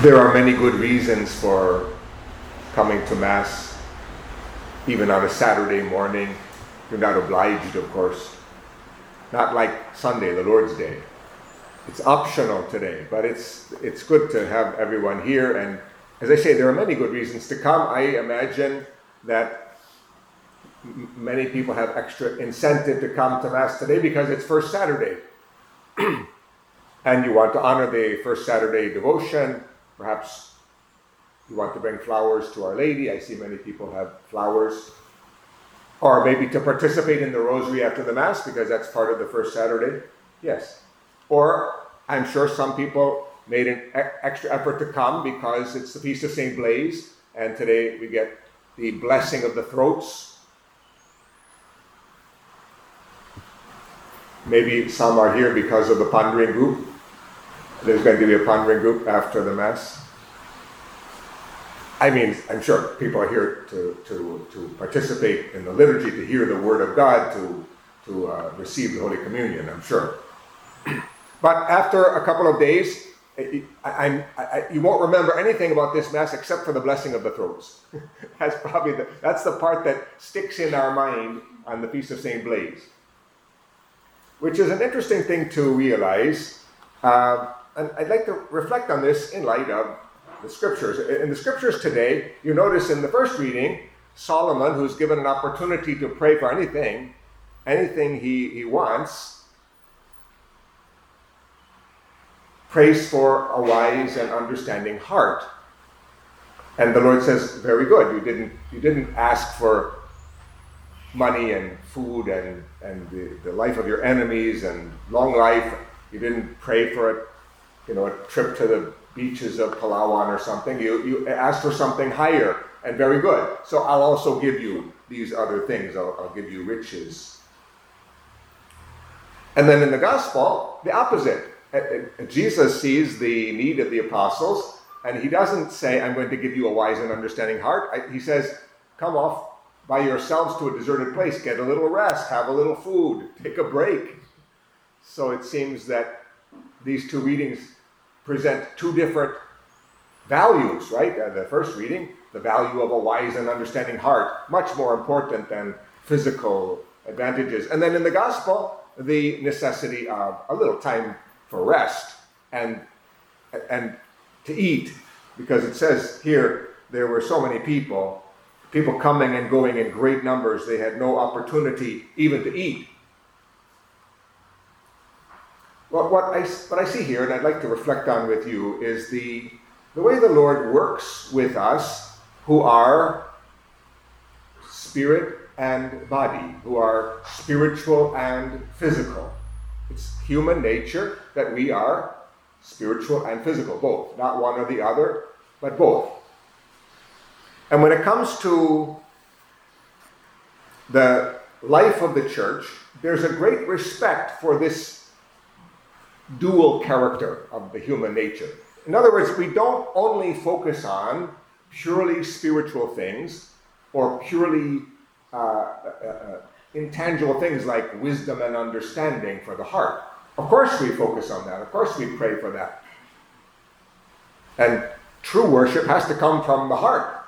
There are many good reasons for coming to Mass, even on a Saturday morning. You're not obliged, of course. Not like Sunday, the Lord's Day. It's optional today, but it's, it's good to have everyone here. And as I say, there are many good reasons to come. I imagine that m- many people have extra incentive to come to Mass today because it's First Saturday. and you want to honor the First Saturday devotion Perhaps you want to bring flowers to Our Lady. I see many people have flowers. Or maybe to participate in the rosary after the Mass because that's part of the first Saturday. Yes. Or I'm sure some people made an extra effort to come because it's the Feast of St. Blaise, and today we get the blessing of the throats. Maybe some are here because of the pondering group. There's going to be a pondering group after the Mass. I mean, I'm sure people are here to, to, to participate in the liturgy, to hear the Word of God, to, to uh, receive the Holy Communion, I'm sure. but after a couple of days, I, I, I, you won't remember anything about this Mass except for the blessing of the throats. that's probably the, that's the part that sticks in our mind on the Feast of St. Blaise, which is an interesting thing to realize. Uh, and I'd like to reflect on this in light of the scriptures. In the scriptures today, you notice in the first reading, Solomon, who's given an opportunity to pray for anything, anything he, he wants, prays for a wise and understanding heart. And the Lord says, Very good. You didn't you didn't ask for money and food and, and the, the life of your enemies and long life. You didn't pray for it you know, a trip to the beaches of Palawan or something. You, you ask for something higher and very good. So I'll also give you these other things. I'll, I'll give you riches. And then in the gospel, the opposite. Uh, uh, Jesus sees the need of the apostles, and he doesn't say, I'm going to give you a wise and understanding heart. He says, Come off by yourselves to a deserted place, get a little rest, have a little food, take a break. So it seems that these two readings present two different values, right? Uh, the first reading, the value of a wise and understanding heart, much more important than physical advantages. And then in the gospel, the necessity of a little time for rest and and to eat, because it says here there were so many people, people coming and going in great numbers, they had no opportunity even to eat. What, what, I, what I see here, and I'd like to reflect on with you, is the, the way the Lord works with us who are spirit and body, who are spiritual and physical. It's human nature that we are spiritual and physical, both, not one or the other, but both. And when it comes to the life of the church, there's a great respect for this dual character of the human nature. In other words, we don't only focus on purely spiritual things or purely uh, uh, uh, intangible things like wisdom and understanding for the heart. Of course, we focus on that. Of course, we pray for that. And true worship has to come from the heart.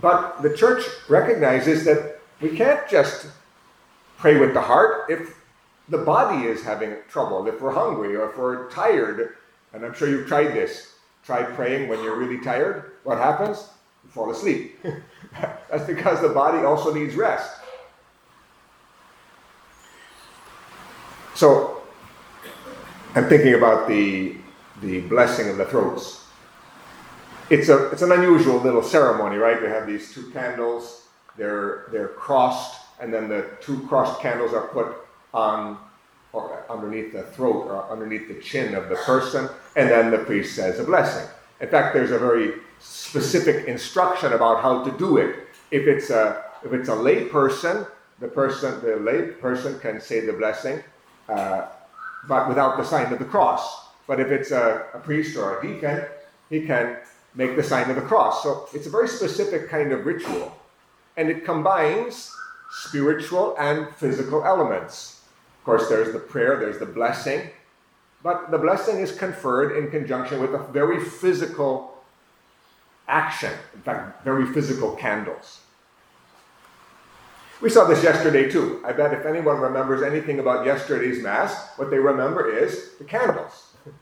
But the church recognizes that we can't just pray with the heart if the body is having trouble, if we're hungry or if we're tired, and I'm sure you've tried this. Try praying when you're really tired. What happens? You fall asleep. That's because the body also needs rest. So, I'm thinking about the, the blessing of the throats. It's, a, it's an unusual little ceremony, right? We have these two candles, they're, they're crossed, and then the two crossed candles are put on or underneath the throat or underneath the chin of the person, and then the priest says a blessing. In fact, there's a very specific instruction about how to do it. If it's a if it's a lay person, the person the lay person can say the blessing, uh, but without the sign of the cross. But if it's a, a priest or a deacon, he can make the sign of the cross. So it's a very specific kind of ritual, and it combines spiritual and physical elements Of course, there's the prayer, there's the blessing, but the blessing is conferred in conjunction with a very physical action. In fact, very physical candles. We saw this yesterday too. I bet if anyone remembers anything about yesterday's Mass, what they remember is the candles.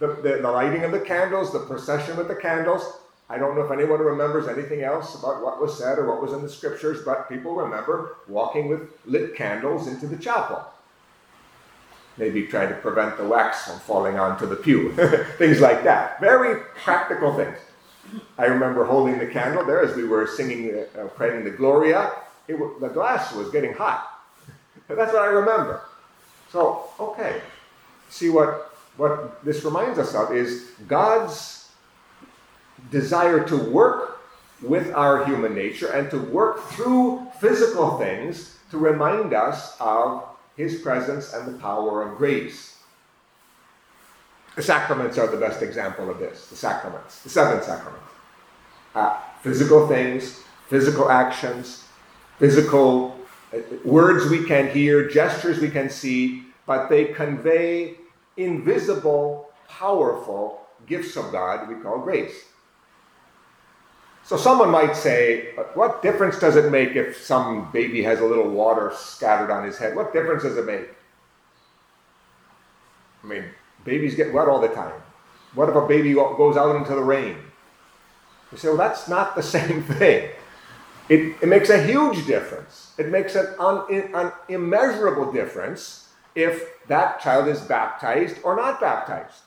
The, the, the, lighting of the candles, the procession with the candles. I don't know if anyone remembers anything else about what was said or what was in the scriptures, but people remember walking with lit candles into the chapel. Maybe trying to prevent the wax from falling onto the pew. things like that. Very practical things. I remember holding the candle there as we were singing, uh, praying the Gloria it, the glass was getting hot. That's what I remember. So, okay. See what, what this reminds us of is God's desire to work with our human nature and to work through physical things to remind us of his presence and the power of grace. The sacraments are the best example of this. The sacraments, the seven sacraments. Uh, physical things, physical actions, physical uh, words we can hear, gestures we can see, but they convey invisible, powerful gifts of God we call grace. So someone might say, what difference does it make if some baby has a little water scattered on his head? What difference does it make? I mean, babies get wet all the time. What if a baby goes out into the rain? You say, well, that's not the same thing. It, it makes a huge difference. It makes an, un, an immeasurable difference if that child is baptized or not baptized.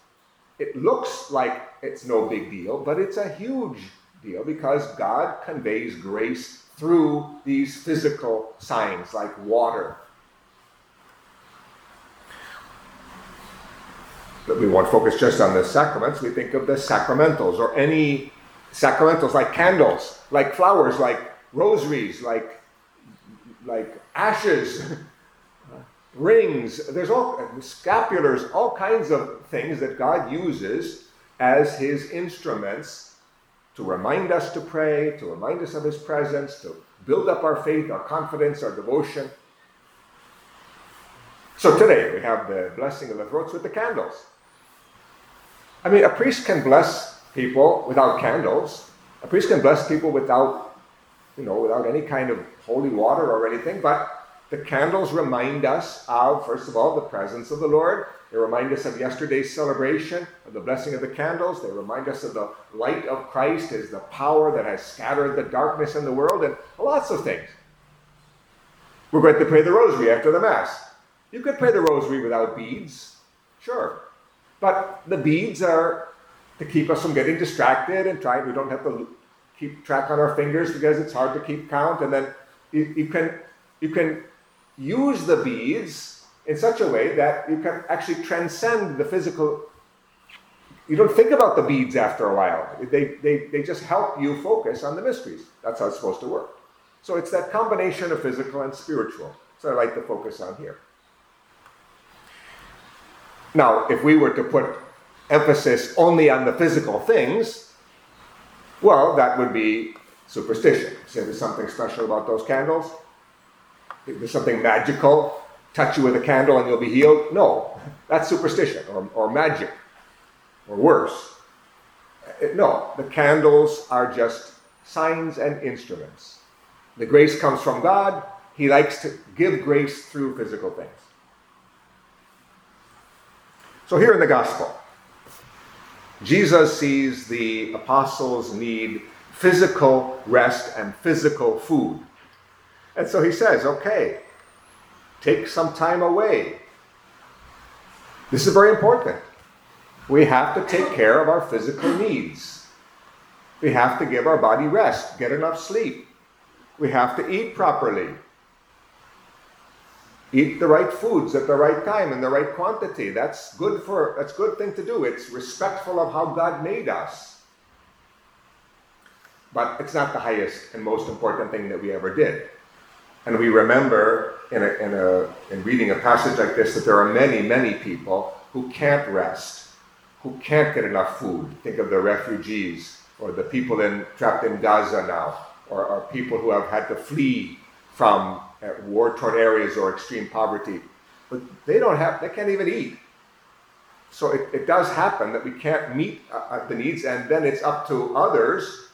It looks like it's no big deal, but it's a huge deal because God conveys grace through these physical signs like water. But we won't focus just on the sacraments, we think of the sacramentals or any sacramentals like candles, like flowers, like rosaries, like, like ashes, rings. There's all scapulars, all kinds of things that God uses as His instruments to remind us to pray, to remind us of His presence, to build up our faith, our confidence, our devotion. So today we have the blessing of the throats with the candles. I mean, a priest can bless people without candles. A priest can bless people without you know, without any kind of holy water or anything. But the candles remind us of, first of all, the presence of the Lord. They remind us of yesterday's celebration, of the blessing of the candles. They remind us of the light of Christ as the power that has scattered the darkness in the world, and lots of things. We're going to pray the rosary after the Mass. You could pray the rosary without beads, sure. But the beads are to keep us from getting distracted and trying, we don't have to keep track on our fingers because it's hard to keep count. And then you, you can you can use the beads in such a way that you can actually transcend the physical. You don't think about the beads after a while. They, they, they just help you focus on the mysteries. That's how it's supposed to work. So it's that combination of physical and spiritual. So I like to focus on here. Now, if we were to put emphasis only on the physical things, well, that would be superstition. Say there's something special about those candles. There's something magical. Touch you with a candle and you'll be healed. No, that's superstition or, or magic or worse. Uh, no, the candles are just signs and instruments. The grace comes from God. He likes to give grace through physical things. So, here in the gospel, Jesus sees the apostles need physical rest and physical food. And so he says, okay, take some time away. This is very important. We have to take care of our physical needs. We have to give our body rest, get enough sleep. We have to eat properly. Eat the right foods at the right time in the right quantity. That's good for that's good thing to do. It's respectful of how God made us. But it's not the highest and most important thing that we ever did. And we remember in, a, in, a, in reading a passage like this that there are many, many people who can't rest, who can't get enough food. Think of the refugees or the people in, trapped in Gaza now, or, or people who have had to flee from war torn areas or extreme poverty. But they don't have, they can't even eat. so it, it does happen that we can't meet uh, uh, the needs, and then it's up to others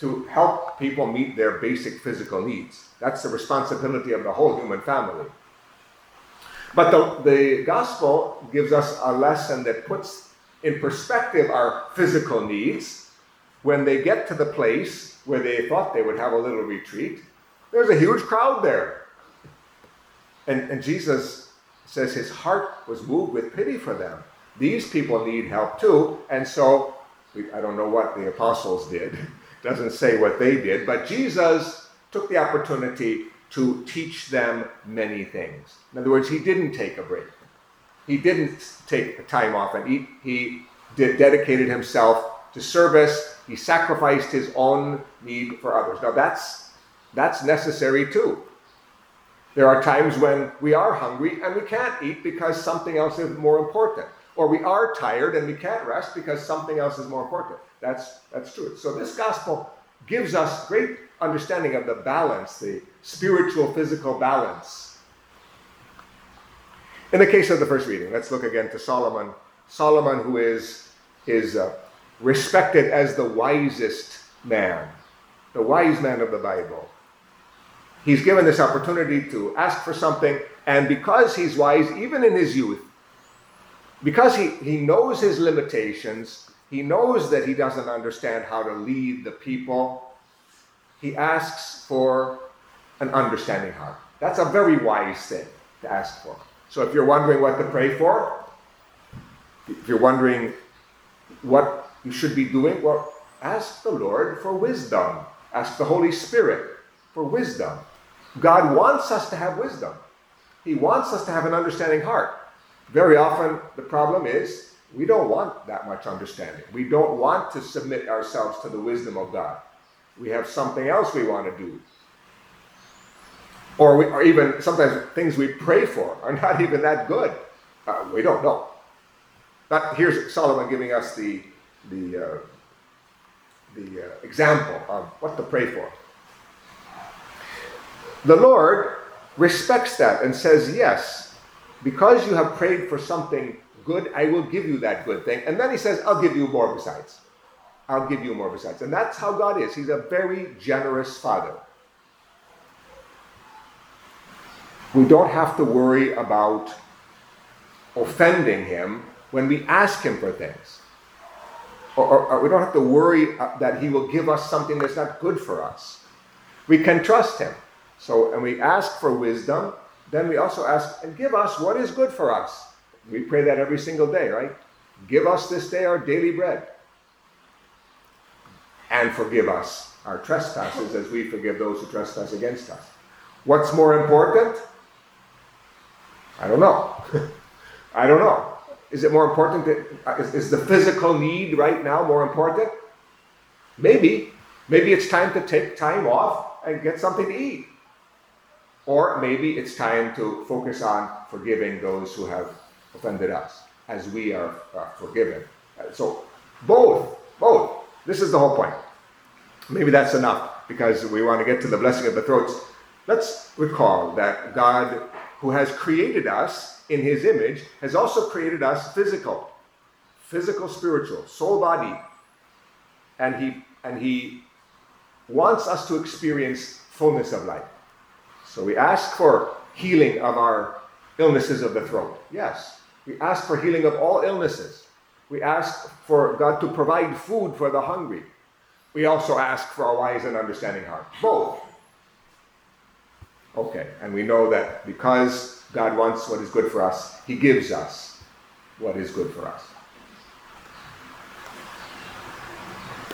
to help people meet their basic physical needs. That's the responsibility of the whole human family. But the, the gospel gives us a lesson that puts in perspective our physical needs when they get to the place where they thought they would have a little retreat. There's a huge crowd there. And, and Jesus says his heart was moved with pity for them. These people need help too. And so, I don't know what the apostles did, doesn't say what they did, but Jesus took the opportunity to teach them many things. In other words, he didn't take a break. He didn't take time off and he, he did, dedicated himself to service. He sacrificed his own need for others. Now that's that's necessary too. There are times when we are hungry and we can't eat because something else is more important. Or we are tired and we can't rest because something else is more important. That's, that's true. So this gospel gives us great understanding of the balance, the spiritual physical balance. In the case of the first reading, let's look again to Solomon. Solomon, who is, is uh, respected as the wisest man, the wise man of the Bible. He's given this opportunity to ask for something, and because he's wise, even in his youth, because he, he knows his limitations, he knows that he doesn't understand how to lead the people, he asks for an understanding heart. That's a very wise thing to ask for. So if you're wondering what to pray for, if you're wondering what you should be doing, well, ask the Lord for wisdom. Ask the Holy Spirit for wisdom. God wants us to have wisdom. He wants us to have an understanding heart. Very often, the problem is we don't want that much understanding. We don't want to submit ourselves to the wisdom of God. We have something else we want to do. Or, we, or even sometimes things we pray for are not even that good. Uh, we don't know. But here's Solomon giving us the, the, uh, the uh, example of what to pray for. The Lord respects that and says, Yes, because you have prayed for something good, I will give you that good thing. And then he says, I'll give you more besides. I'll give you more besides. And that's how God is. He's a very generous Father. We don't have to worry about offending Him when we ask Him for things. Or, or, or, we don't have to worry uh, that He will give us something that's not good for us. We can trust Him. So, and we ask for wisdom then we also ask, and give us what is good for us. We pray that every single day, right? Give us this day our daily bread. And forgive us our trespasses as we forgive those who trespass against us. What's more important? I don't know. I don't know. Is it more important? That, is, is the physical need right now more important? Maybe. Maybe it's time to take time off and get something to eat. Or maybe it's time to focus on forgiving those who have offended us as we are forgiven. Uh, so, both, both. This is the whole point. Maybe that's enough because we want to get to the blessing of the throats. Let's recall that God, who has created us in his image, has also created us physical, physical, spiritual, soul, body. And he, and he wants us to experience fullness of life. So we ask for healing of our illnesses of the throat. Yes. We ask for healing of all illnesses. We ask for God to provide food for the hungry. We also ask for a wise and understanding heart. Both. Okay, and we know that because God wants what is good for us, He gives us what is good for us.